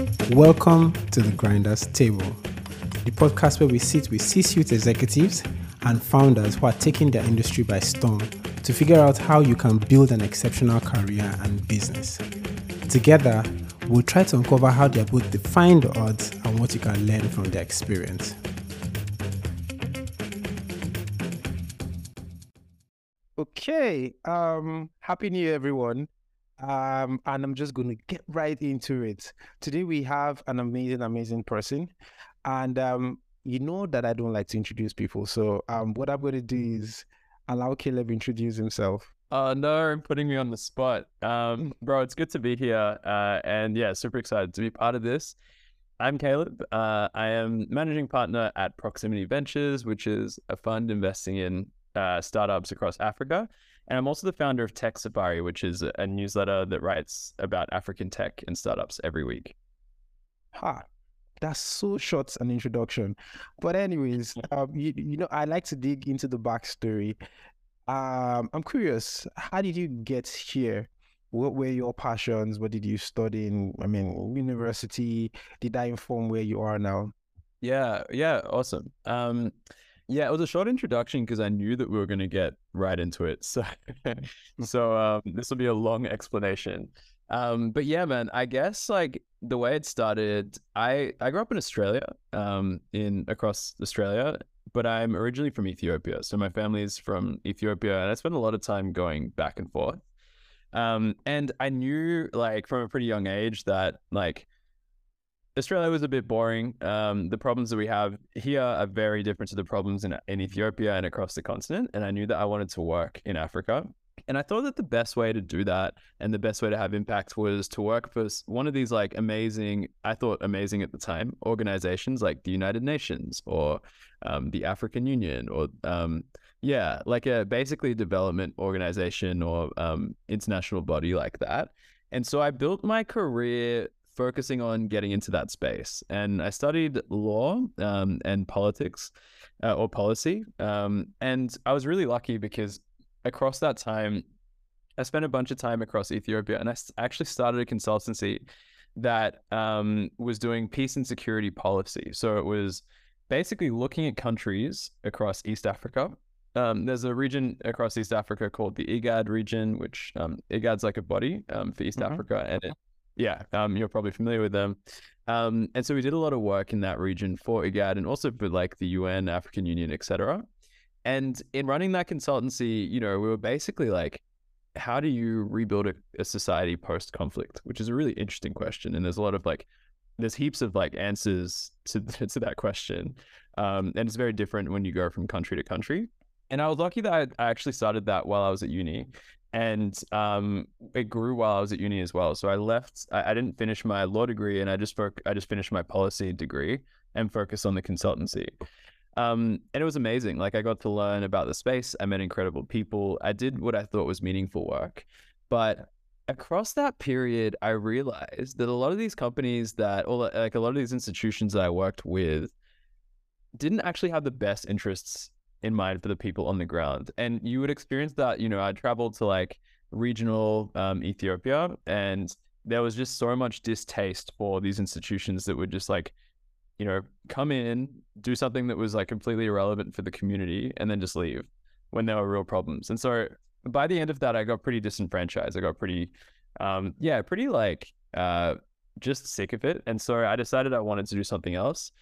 Welcome to the Grinders Table, the podcast where we sit with C suite executives and founders who are taking their industry by storm to figure out how you can build an exceptional career and business. Together, we'll try to uncover how they have both defined the odds and what you can learn from their experience. Okay, um, happy new year, everyone. Um, and I'm just going to get right into it. Today we have an amazing, amazing person, and um, you know that I don't like to introduce people. So um, what I'm going to do is allow Caleb introduce himself. Uh, no, putting me on the spot. Um, bro, it's good to be here. Uh, and yeah, super excited to be part of this. I'm Caleb. Uh, I am managing partner at Proximity Ventures, which is a fund investing in uh, startups across Africa. And I'm also the founder of Tech Safari, which is a newsletter that writes about African tech and startups every week. Ha, that's so short an introduction. But anyways, um, you, you know, I like to dig into the backstory. Um, I'm curious, how did you get here? What were your passions? What did you study in, I mean, university? Did that inform where you are now? Yeah, yeah, awesome. Um, yeah, it was a short introduction because I knew that we were going to get right into it. So, so um, this will be a long explanation. Um, but yeah, man, I guess like the way it started, I I grew up in Australia, um, in across Australia, but I'm originally from Ethiopia. So my family is from Ethiopia, and I spent a lot of time going back and forth. Um, and I knew like from a pretty young age that like Australia was a bit boring. Um, the problems that we have here are very different to the problems in, in Ethiopia and across the continent. And I knew that I wanted to work in Africa. And I thought that the best way to do that and the best way to have impact was to work for one of these like amazing, I thought amazing at the time, organizations like the United Nations or um, the African Union or, um, yeah, like a basically development organization or um, international body like that. And so I built my career focusing on getting into that space. And I studied law um, and politics uh, or policy. Um, and I was really lucky because across that time, I spent a bunch of time across Ethiopia and I actually started a consultancy that um, was doing peace and security policy. So it was basically looking at countries across East Africa. Um, there's a region across East Africa called the IGAD region, which um, IGAD's like a body um, for East mm-hmm. Africa, and it yeah, um, you're probably familiar with them. Um, and so we did a lot of work in that region for IGAD and also for like the UN, African Union, etc. And in running that consultancy, you know, we were basically like, how do you rebuild a, a society post conflict? Which is a really interesting question. And there's a lot of like, there's heaps of like answers to to that question, um, and it's very different when you go from country to country. And I was lucky that I, I actually started that while I was at uni, and um, it grew while I was at uni as well. So I left. I, I didn't finish my law degree, and I just I just finished my policy degree and focused on the consultancy. Um, and it was amazing. Like I got to learn about the space. I met incredible people. I did what I thought was meaningful work, but across that period, I realized that a lot of these companies that, or like a lot of these institutions that I worked with, didn't actually have the best interests in mind for the people on the ground. And you would experience that, you know, I traveled to like regional um, Ethiopia and there was just so much distaste for these institutions that would just like, you know, come in, do something that was like completely irrelevant for the community and then just leave when there were real problems. And so by the end of that, I got pretty disenfranchised. I got pretty, um, yeah, pretty like, uh, just sick of it. And so I decided I wanted to do something else.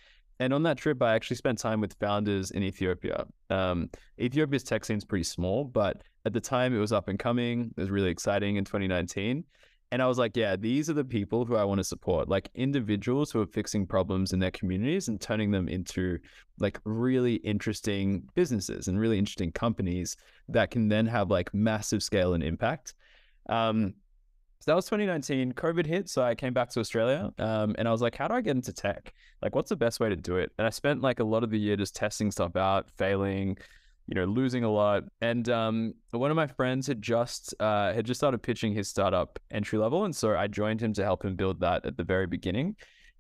And on that trip, I actually spent time with founders in Ethiopia. Um, Ethiopia's tech scene is pretty small, but at the time it was up and coming. It was really exciting in 2019. And I was like, yeah, these are the people who I want to support, like individuals who are fixing problems in their communities and turning them into like really interesting businesses and really interesting companies that can then have like massive scale and impact. Um, so that was 2019. COVID hit, so I came back to Australia, um, and I was like, "How do I get into tech? Like, what's the best way to do it?" And I spent like a lot of the year just testing stuff out, failing, you know, losing a lot. And um, one of my friends had just uh, had just started pitching his startup entry level, and so I joined him to help him build that at the very beginning.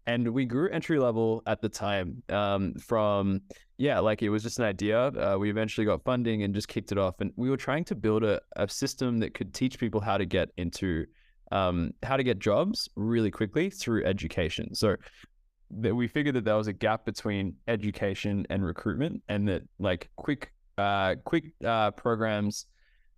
And we grew entry level at the time um, from yeah, like it was just an idea. Uh, we eventually got funding and just kicked it off, and we were trying to build a, a system that could teach people how to get into um, how to get jobs really quickly through education. So that we figured that there was a gap between education and recruitment, and that like quick, uh, quick uh, programs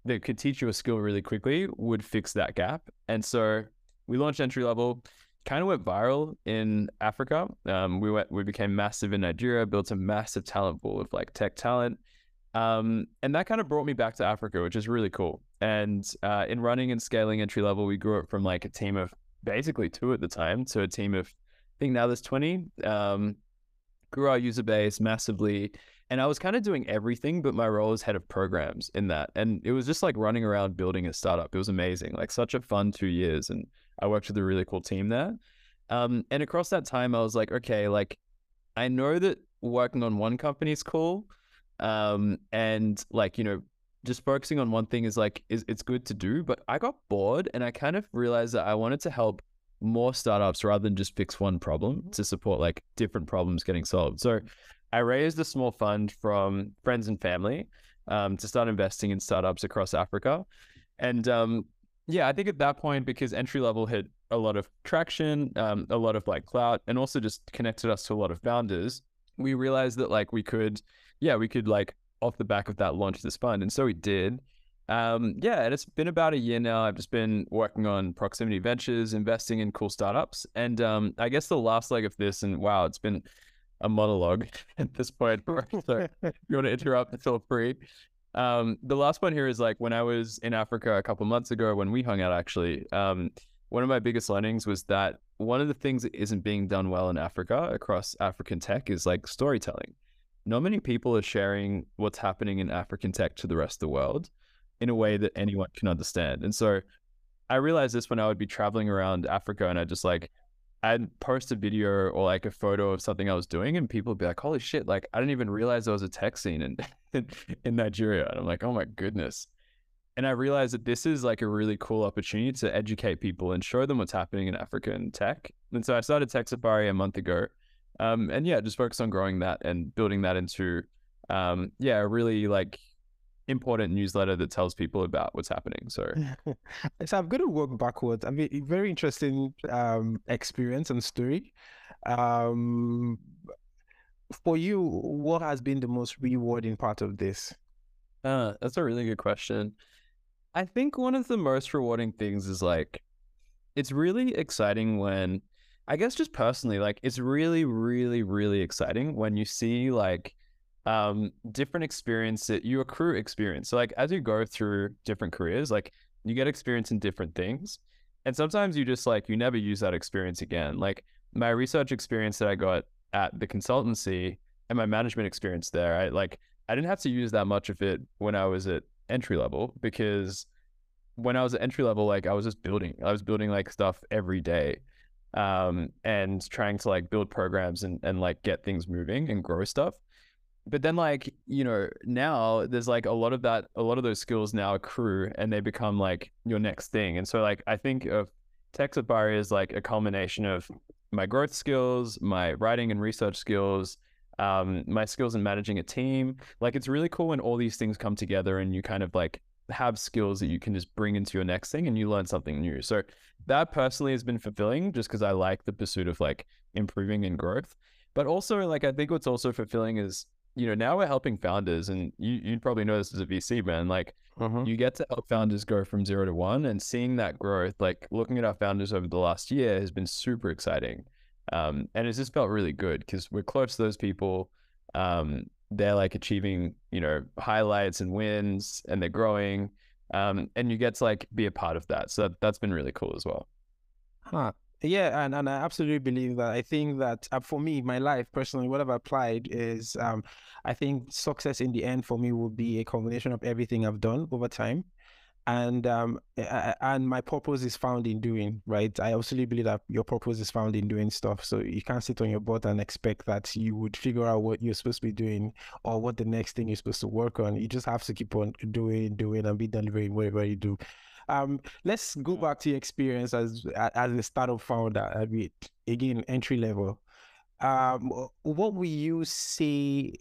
that could teach you a skill really quickly would fix that gap. And so we launched entry level. Kind of went viral in Africa. Um, we went, we became massive in Nigeria, built a massive talent pool of like tech talent, um, and that kind of brought me back to Africa, which is really cool. And uh, in running and scaling entry level, we grew up from like a team of basically two at the time to a team of, I think now there's 20. Um, grew our user base massively. And I was kind of doing everything, but my role was head of programs in that. And it was just like running around building a startup. It was amazing, like such a fun two years. And I worked with a really cool team there. Um, and across that time, I was like, okay, like I know that working on one company is cool. Um, and like, you know, just focusing on one thing is like, is it's good to do. But I got bored and I kind of realized that I wanted to help more startups rather than just fix one problem to support like different problems getting solved. So I raised a small fund from friends and family um, to start investing in startups across Africa. And um, yeah, I think at that point, because entry level hit a lot of traction, um, a lot of like clout, and also just connected us to a lot of founders, we realized that like we could, yeah, we could like off the back of that launch this fund. And so we did. Um, yeah, and it's been about a year now. I've just been working on proximity ventures, investing in cool startups. And um, I guess the last leg of this, and wow, it's been a monologue at this point. so if you want to interrupt, feel free. Um, the last one here is like when I was in Africa a couple months ago when we hung out, actually, um, one of my biggest learnings was that one of the things that isn't being done well in Africa across African tech is like storytelling. Not many people are sharing what's happening in African tech to the rest of the world in a way that anyone can understand. And so I realized this when I would be traveling around Africa and I just like I'd post a video or like a photo of something I was doing, and people would be like, "Holy shit!" Like I didn't even realize there was a tech scene in in, in Nigeria. And I'm like, "Oh my goodness!" And I realized that this is like a really cool opportunity to educate people and show them what's happening in African tech. And so I started Tech Safari a month ago, um, and yeah, just focus on growing that and building that into, um, yeah, a really like important newsletter that tells people about what's happening. So, so I'm going to work backwards. I mean, very interesting um, experience and story. Um, for you, what has been the most rewarding part of this? Uh, that's a really good question. I think one of the most rewarding things is like, it's really exciting when, I guess, just personally, like, it's really, really, really exciting when you see like um, different experience that you accrue experience. So like as you go through different careers, like you get experience in different things. And sometimes you just like you never use that experience again. Like my research experience that I got at the consultancy and my management experience there, I like I didn't have to use that much of it when I was at entry level because when I was at entry level, like I was just building. I was building like stuff every day. Um, and trying to like build programs and, and like get things moving and grow stuff. But then like you know now there's like a lot of that a lot of those skills now accrue and they become like your next thing. And so like i think of tech safari is like a culmination of my growth skills my writing and research skills um, my skills in managing a team. Like it's really cool when all these things come together and you kind of like have skills that you can just bring into your next thing and you learn something new so that personally has been fulfilling just because i like the pursuit of like improving and growth but also like i think what's also fulfilling is you know, now we're helping founders, and you you'd probably know this as a VC man. Like, uh-huh. you get to help founders go from zero to one, and seeing that growth, like looking at our founders over the last year, has been super exciting. Um, and it's just felt really good because we're close to those people. Um, they're like achieving, you know, highlights and wins, and they're growing. Um, and you get to like be a part of that. So that, that's been really cool as well. Huh. Yeah, and, and I absolutely believe that. I think that uh, for me, my life personally, what I've applied is um, I think success in the end for me will be a combination of everything I've done over time. And um, and my purpose is found in doing right. I absolutely believe that your purpose is found in doing stuff. So you can't sit on your butt and expect that you would figure out what you're supposed to be doing or what the next thing you're supposed to work on. You just have to keep on doing, doing, and be delivering whatever you do. Um, let's go back to your experience as as a startup founder. I mean, again, entry level. Um, what will you say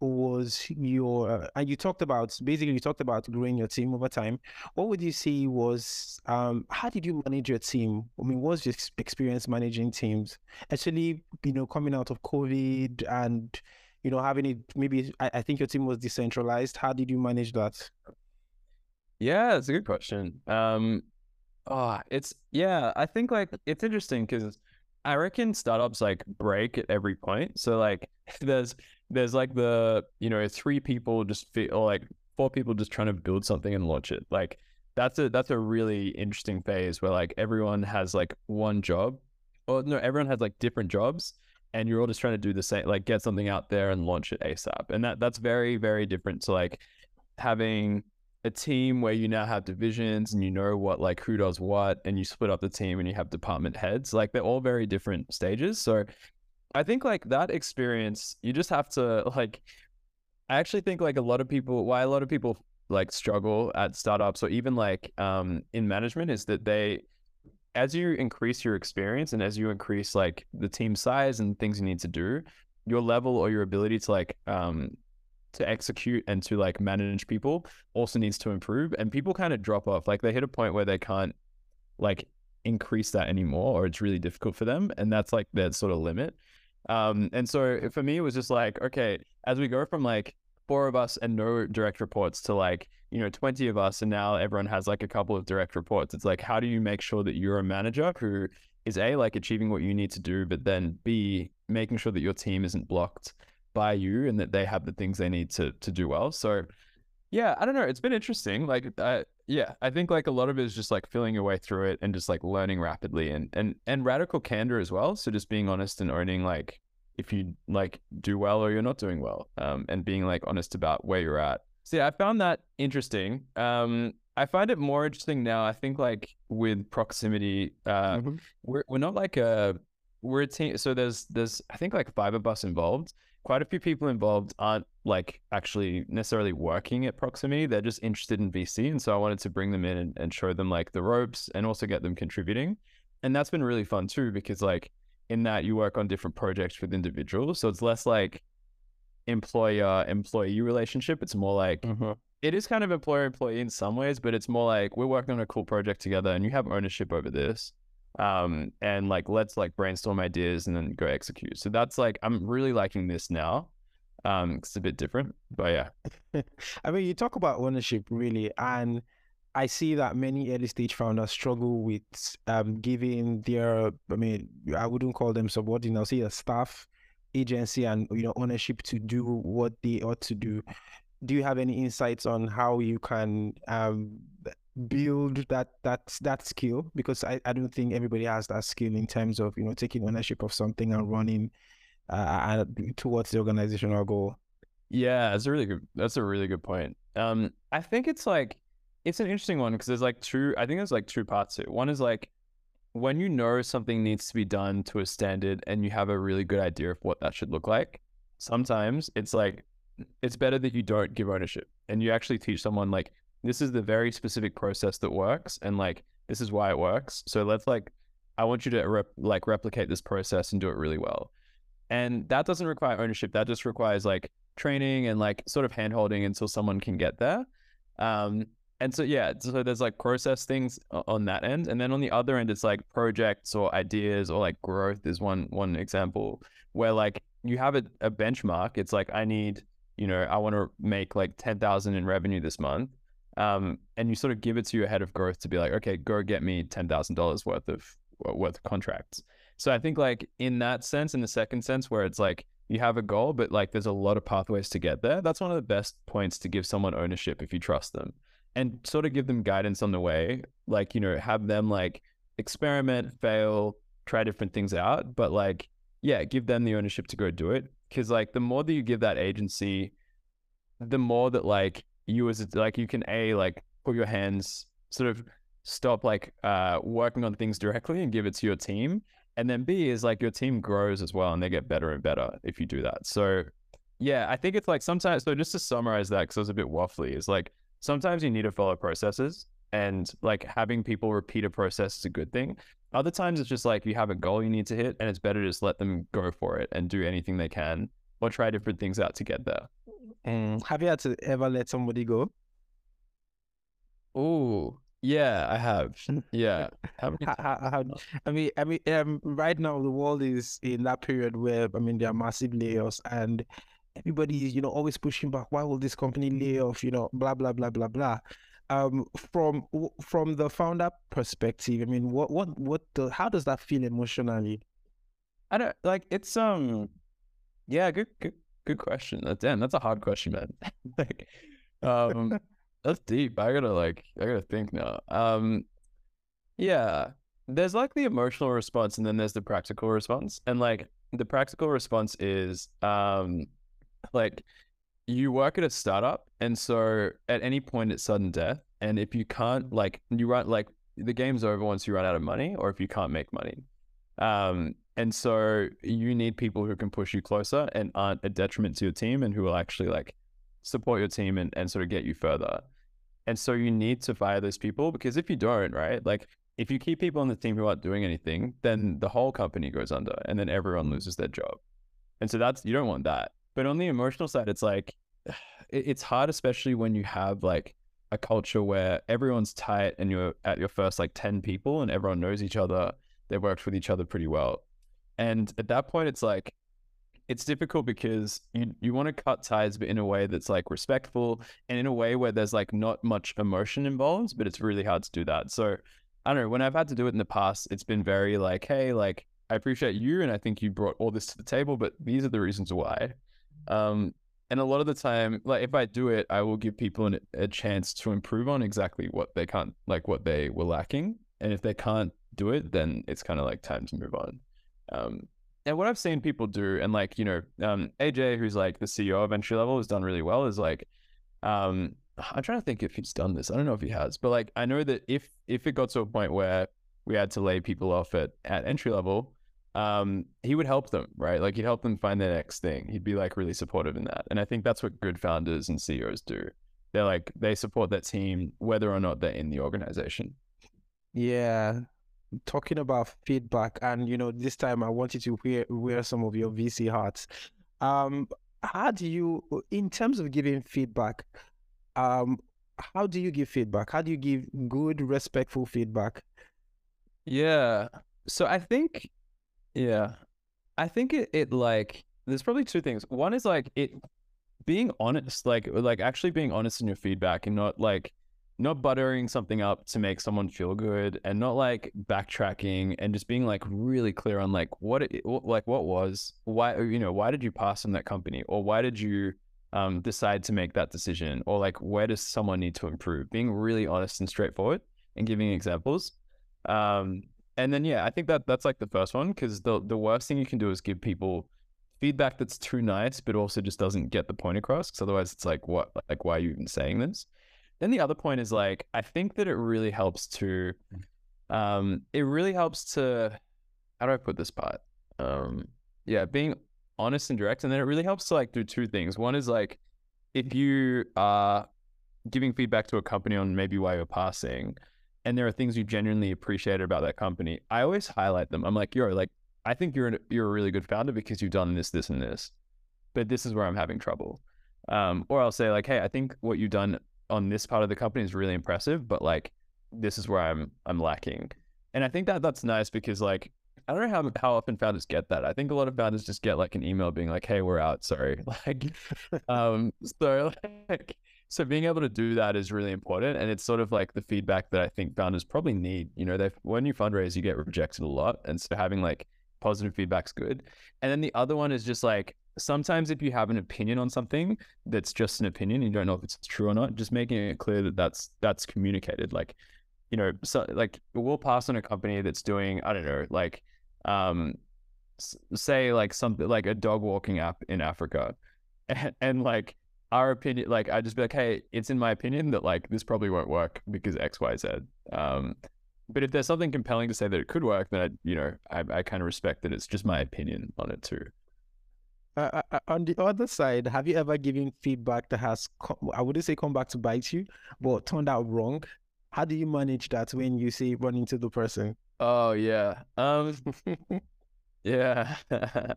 was your and you talked about basically you talked about growing your team over time. What would you say was um how did you manage your team? I mean what's your experience managing teams? Actually you know coming out of covid and you know having it maybe I, I think your team was decentralized. How did you manage that? Yeah it's a good question. Um oh it's yeah i think like it's interesting because I reckon startups like break at every point. So like there's there's like the you know three people just feel or like four people just trying to build something and launch it. Like that's a that's a really interesting phase where like everyone has like one job, or no, everyone has like different jobs, and you're all just trying to do the same, like get something out there and launch it ASAP. And that that's very very different to like having a team where you now have divisions and you know what like who does what and you split up the team and you have department heads like they're all very different stages so i think like that experience you just have to like i actually think like a lot of people why a lot of people like struggle at startups or even like um in management is that they as you increase your experience and as you increase like the team size and things you need to do your level or your ability to like um to execute and to like manage people also needs to improve and people kind of drop off. Like they hit a point where they can't like increase that anymore or it's really difficult for them and that's like their sort of limit um and so for me it was just like okay as we go from like four of us and no direct reports to like you know 20 of us and now everyone has like a couple of direct reports it's like how do you make sure that you're a manager who is a like achieving what you need to do but then b making sure that your team isn't blocked by you and that they have the things they need to to do well. So yeah, I don't know. It's been interesting. Like, uh, yeah, I think like a lot of it is just like feeling your way through it and just like learning rapidly and and and radical candor as well. So just being honest and owning like if you like do well or you're not doing well, um, and being like honest about where you're at. So yeah, I found that interesting. Um, I find it more interesting now. I think like with proximity, uh, mm-hmm. we're we're not like a we're a team. So there's there's I think like five of us involved quite a few people involved aren't like actually necessarily working at proximity. They're just interested in vc and so i wanted to bring them in and, and show them like the ropes and also get them contributing. And that's been really fun too because like in that you work on different projects with individuals so it's less like employer employee relationship. It's more like mm-hmm. it is kind of employer employee in some ways but it's more like we're working on a cool project together and you have ownership over this um and like let's like brainstorm ideas and then go execute. So that's like i'm really liking this now um it's a bit different but yeah. I mean you talk about ownership really and i see that many early stage founders struggle with um giving their i mean i wouldn't call them subordinate i'll say a staff agency and you know ownership to do what they ought to do. Do you have any insights on how you can um build that that that skill because I, I don't think everybody has that skill in terms of you know taking ownership of something and running uh, towards the organizational goal. Yeah that's a really good that's a really good point. Um i think it's like it's an interesting one because there's like two i think there's like two parts to it. One is like when you know something needs to be done to a standard and you have a really good idea of what that should look like sometimes it's like it's better that you don't give ownership and you actually teach someone like this is the very specific process that works and like this is why it works. So let's like i want you to rep- like replicate this process and do it really well. And that doesn't require ownership that just requires like training and like sort of handholding until someone can get there. Um and so yeah so there's like process things on that end and then on the other end it's like projects or ideas or like growth is one one example where like you have a, a benchmark. It's like i need you know i want to make like 10000 in revenue this month um, and you sort of give it to your head of growth to be like, okay, go get me ten thousand dollars worth of worth of contracts. So I think like in that sense, in the second sense, where it's like you have a goal, but like there's a lot of pathways to get there. That's one of the best points to give someone ownership if you trust them, and sort of give them guidance on the way. Like you know, have them like experiment, fail, try different things out, but like yeah, give them the ownership to go do it. Because like the more that you give that agency, the more that like you as like you can a like put your hands sort of stop like uh working on things directly and give it to your team and then b is like your team grows as well and they get better and better if you do that. So yeah i think it's like sometimes so just to summarize that because i was a bit waffly is like sometimes you need to follow processes and like having people repeat a process is a good thing. Other times it's just like you have a goal you need to hit and it's better to just let them go for it and do anything they can or try different things out to get there Mm. Have you had to ever let somebody go? Oh, yeah, I have. Yeah. How many I mean, I mean, um, right now the world is in that period where I mean there are massive layoffs and everybody is you know always pushing back. Why will this company lay off? You know, blah blah blah blah blah. Um, from from the founder perspective, I mean, what what what the, how does that feel emotionally? I don't like it's um, yeah, good good good question. Damn, that's a hard question, man. like, um. That's deep. I gotta like I gotta think now. Um yeah. There's like the emotional response and then there's the practical response. And like the practical response is um like you work at a startup and so at any point it's sudden death. And if you can't like you run like the game's over once you run out of money or if you can't make money. Um and so you need people who can push you closer and aren't a detriment to your team and who will actually like support your team and, and sort of get you further. And so you need to fire those people because if you don't, right, like if you keep people on the team who aren't doing anything, then the whole company goes under and then everyone loses their job. And so that's, you don't want that. But on the emotional side, it's like, it's hard, especially when you have like a culture where everyone's tight and you're at your first like 10 people and everyone knows each other. They've worked with each other pretty well. And at that point, it's like, it's difficult because you you want to cut ties, but in a way that's like respectful and in a way where there's like not much emotion involved, but it's really hard to do that. So I don't know. When I've had to do it in the past, it's been very like, hey, like I appreciate you, and I think you brought all this to the table, but these are the reasons why. Um, and a lot of the time, like if I do it, I will give people an, a chance to improve on exactly what they can't, like what they were lacking. And if they can't do it, then it's kind of like time to move on. Um, and what I've seen people do, and like you know, um, AJ, who's like the CEO of entry level, has done really well. Is like, um, I'm trying to think if he's done this. I don't know if he has, but like I know that if if it got to a point where we had to lay people off at at entry level, um, he would help them, right? Like he'd help them find their next thing. He'd be like really supportive in that, and I think that's what good founders and CEOs do. They're like they support their team whether or not they're in the organization. Yeah, talking about feedback, and you know, this time I want you to wear wear some of your VC hats. Um, how do you, in terms of giving feedback, um, how do you give feedback? How do you give good, respectful feedback? Yeah. So I think, yeah, I think it, it like there's probably two things. One is like it being honest, like like actually being honest in your feedback and not like not buttering something up to make someone feel good and not like backtracking and just being like really clear on like what it like what was why you know why did you pass on that company? Or why did you um, decide to make that decision? Or like where does someone need to improve? Being really honest and straightforward and giving examples. Um, and then yeah i think that that's like the first one because the, the worst thing you can do is give people feedback that's too nice but also just doesn't get the point across because otherwise it's like what like why are you even saying this then the other point is like, I think that it really helps to, um, it really helps to, how do I put this part? Um, yeah, being honest and direct. And then it really helps to like do two things. One is like, if you are giving feedback to a company on maybe why you're passing, and there are things you genuinely appreciate about that company, I always highlight them. I'm like, you're like, I think you're an, you're a really good founder because you've done this, this, and this, but this is where I'm having trouble. Um, or I'll say like, hey, I think what you've done on this part of the company is really impressive, but like this is where I'm I'm lacking. And I think that that's nice because like I don't know how how often founders get that. I think a lot of founders just get like an email being like, "Hey, we're out. Sorry." Like, um, so like, so being able to do that is really important, and it's sort of like the feedback that I think founders probably need. You know, they when you fundraise, you get rejected a lot, and so having like positive feedback's good. And then the other one is just like sometimes if you have an opinion on something that's just an opinion, you don't know if it's true or not, just making it clear that that's that's communicated. Like, you know, so like we'll pass on a company that's doing I don't know, like, um, say like something like a dog walking app in Africa, and, and like our opinion, like I just be like, hey, it's in my opinion that like this probably won't work because X Y Z. Um, but if there's something compelling to say that it could work, then I, you know, I, I kind of respect that it's just my opinion on it too. Uh, uh, uh, on the other side, have you ever given feedback that has, come, I wouldn't say come back to bite you, but turned out wrong? How do you manage that when you say run into the person? Oh yeah, um, yeah, uh,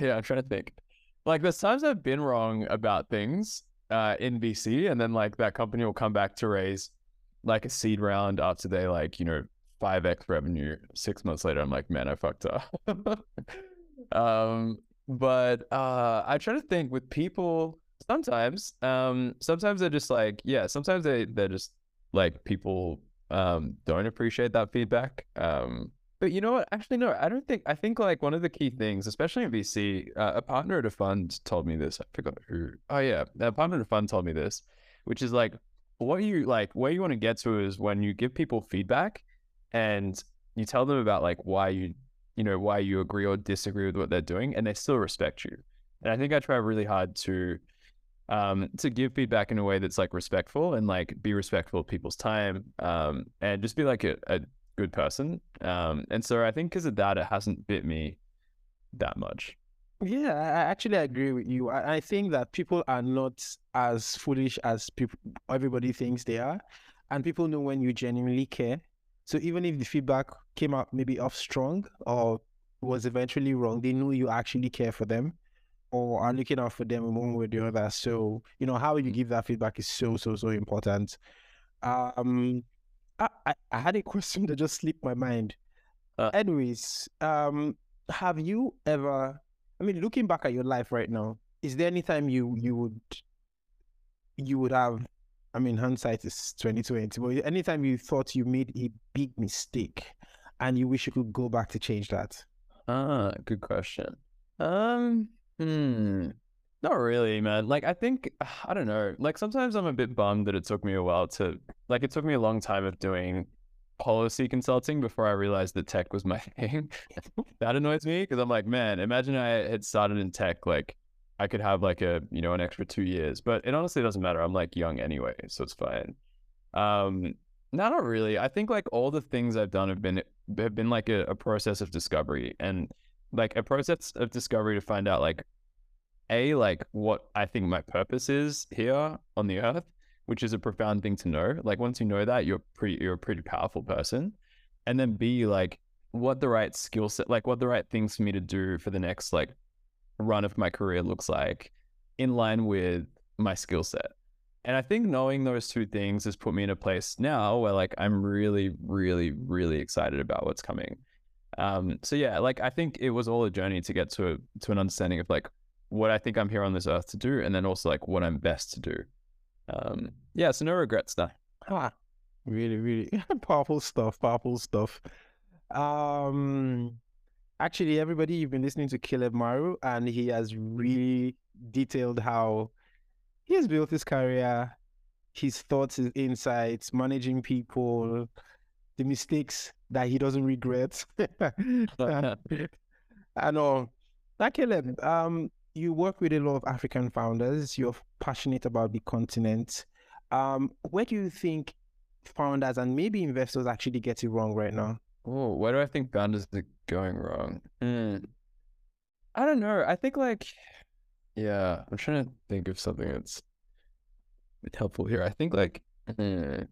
yeah. I'm trying to think. like there's times I've been wrong about things uh, in VC, and then like that company will come back to raise like a seed round after they like you know five x revenue. Six months later, I'm like, man, I fucked up. um, but uh, I try to think with people. Sometimes, um, sometimes they're just like, yeah. Sometimes they they're just like people um don't appreciate that feedback. Um, but you know what? Actually, no, I don't think. I think like one of the key things, especially in VC, uh, a partner at a fund told me this. I forgot who. Oh yeah, a partner at a fund told me this, which is like what you like. Where you want to get to is when you give people feedback, and you tell them about like why you, you know, why you agree or disagree with what they're doing, and they still respect you. And I think I try really hard to, um, to give feedback in a way that's like respectful and like be respectful of people's time, um, and just be like a, a good person. Um, and so I think because of that, it hasn't bit me that much. Yeah, I actually agree with you. I, I think that people are not as foolish as people everybody thinks they are, and people know when you genuinely care. So even if the feedback came out maybe off strong or was eventually wrong, they know you actually care for them or are looking out for them in one way or the other. So you know how you give that feedback is so so so important. Um, I, I, had a question that just slipped my mind. Uh, Anyways, um, have you ever? I mean, looking back at your life right now, is there any time you you would you would have? I mean, hindsight is twenty twenty. But anytime you thought you made a big mistake, and you wish you could go back to change that? Ah, good question. Um, hmm. Not really, man. Like I think I don't know. Like sometimes I'm a bit bummed that it took me a while to like it took me a long time of doing policy consulting before I realized that tech was my thing. that annoys me because I'm like, man, imagine I had started in tech like I could have like a, you know, an extra 2 years. But it honestly doesn't matter. I'm like young anyway, so it's fine. Um no, not really. I think like all the things I've done have been have been like a, a process of discovery and like a process of discovery to find out like a like what I think my purpose is here on the earth, which is a profound thing to know. Like once you know that, you're pretty you're a pretty powerful person. And then B like what the right skill set, like what the right things for me to do for the next like run of my career looks like in line with my skill set. And I think knowing those two things has put me in a place now where like I'm really, really, really excited about what's coming. Um, so yeah, like I think it was all a journey to get to a, to an understanding of like what I think I'm here on this earth to do, and then also like what I'm best to do. Um, yeah, so no regrets there. Ah, really, really powerful stuff. Powerful stuff. Um, actually, everybody, you've been listening to Caleb Maru, and he has really detailed how he has built his career, his thoughts, his insights, managing people, the mistakes that he doesn't regret. I know. That Caleb, um, you work with a lot of African founders. You're passionate about the continent. Um, where do you think founders and maybe investors actually get it wrong right now? Oh, where do I think founders are going wrong? Mm. I don't know. I think like, yeah, I'm trying to think of something that's helpful here. I think like, mm,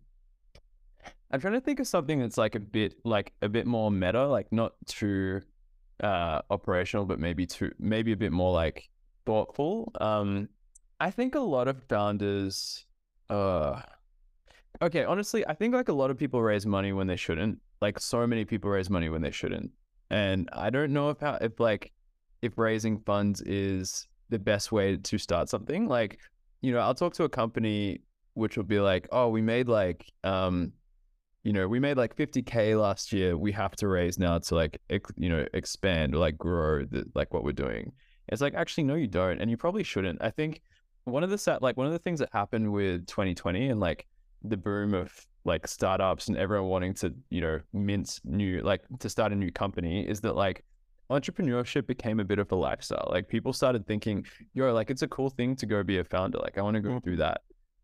I'm trying to think of something that's like a bit like a bit more meta, like not too uh, operational, but maybe too maybe a bit more like thoughtful. Um, I think a lot of founders, uh, okay, honestly, I think like a lot of people raise money when they shouldn't. Like so many people raise money when they shouldn't, and I don't know if how if like if raising funds is the best way to start something. Like, you know, I'll talk to a company which will be like, oh, we made like um you know, we made like 50k last year. We have to raise now to like, ex- you know, expand or like grow the, like what we're doing. It's like actually no, you don't, and you probably shouldn't. I think one of the like one of the things that happened with 2020 and like the boom of like startups and everyone wanting to you know mint new like to start a new company is that like entrepreneurship became a bit of a lifestyle. Like people started thinking, yo, like it's a cool thing to go be a founder. Like I want to go mm. through that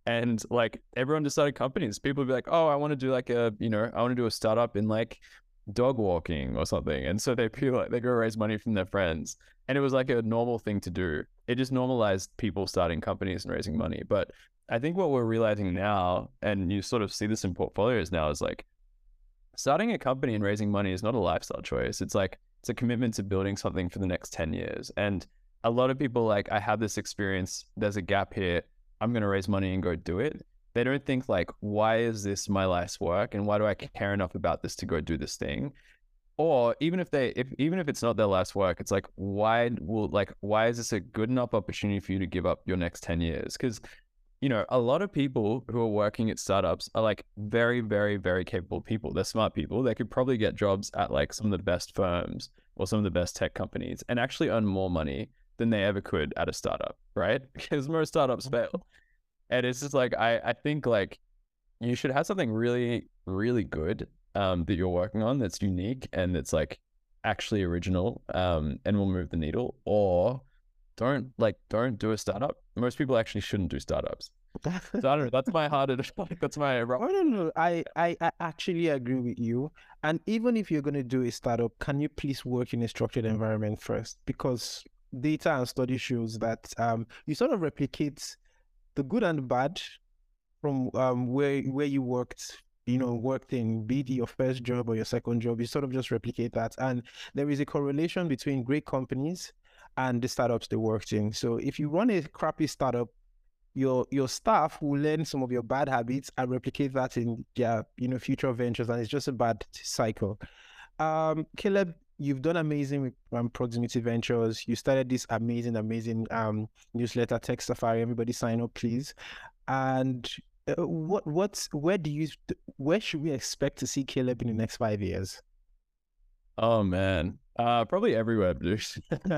and like everyone just started companies. People would be like, "Oh, I want to do like a, you know, I want to do a startup in like dog walking or something," and so they feel like they go raise money from their friends, and it was like a normal thing to do. It just normalized people starting companies and raising money. But I think what we're realizing now, and you sort of see this in portfolios now, is like starting a company and raising money is not a lifestyle choice. It's like it's a commitment to building something for the next ten years, and a lot of people like, I have this experience, there's a gap here, I'm going to raise money and go do it. They don't think like, why is this my life's work and why do I care enough about this to go do this thing? Or even if they, if even if it's not their life's work, it's like, why will like, why is this a good enough opportunity for you to give up your next ten years? Because you know, a lot of people who are working at startups are like very, very, very capable people. They're smart people. They could probably get jobs at like some of the best firms or some of the best tech companies and actually earn more money than they ever could at a startup, right? Because most startups fail. And it's just like I, I think like you should have something really, really good um, that you're working on that's unique and that's like actually original um, and will move the needle, or don't like don't do a startup. Most people actually shouldn't do startups. so I don't know. That's my hard. That's my. I don't know. I, I I actually agree with you. And even if you're going to do a startup, can you please work in a structured environment first? Because data and study shows that um, you sort of replicate the good and the bad from um, where where you worked you know worked in be it your first job or your second job you sort of just replicate that and there is a correlation between great companies and the startups they worked in so if you run a crappy startup your your staff will learn some of your bad habits and replicate that in their you know future ventures and it's just a bad cycle um caleb you've done amazing with um, Proximity Ventures. You started this amazing, amazing um, newsletter, Tech Safari. Everybody sign up, please. And uh, what, what's, where do you, where should we expect to see Caleb in the next five years? Oh man, uh, probably everywhere, Bruce.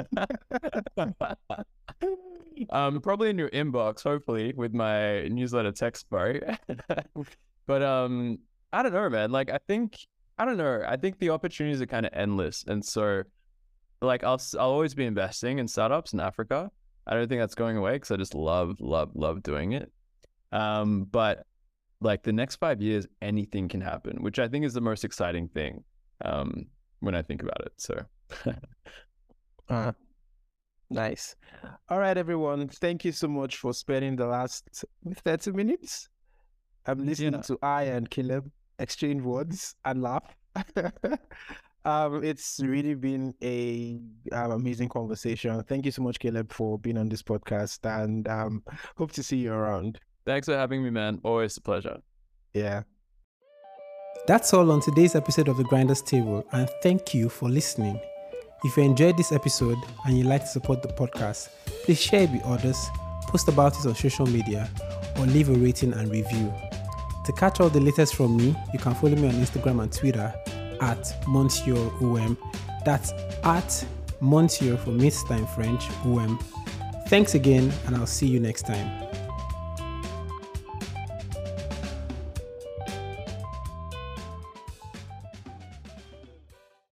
um, probably in your inbox, hopefully, with my newsletter text but um, I don't know, man. Like, I think I don't know. I think the opportunities are kind of endless, and so like I'll I'll always be investing in startups in Africa. I don't think that's going away because I just love love love doing it. Um, but like the next five years, anything can happen, which I think is the most exciting thing um, when I think about it. So, uh, nice. All right, everyone. Thank you so much for spending the last thirty minutes. I'm listening yeah. to I and Caleb exchange words and laugh. um, it's really been a um, amazing conversation. Thank you so much, Caleb, for being on this podcast, and um, hope to see you around. Thanks for having me, man. Always a pleasure. Yeah. That's all on today's episode of the Grinders Table, and thank you for listening. If you enjoyed this episode and you'd like to support the podcast, please share it with others, post about it on social media, or leave a rating and review. To catch all the latest from me, you can follow me on Instagram and Twitter at Monsieur OM. That's at Monsieur for Miss Time French OM. Thanks again, and I'll see you next time.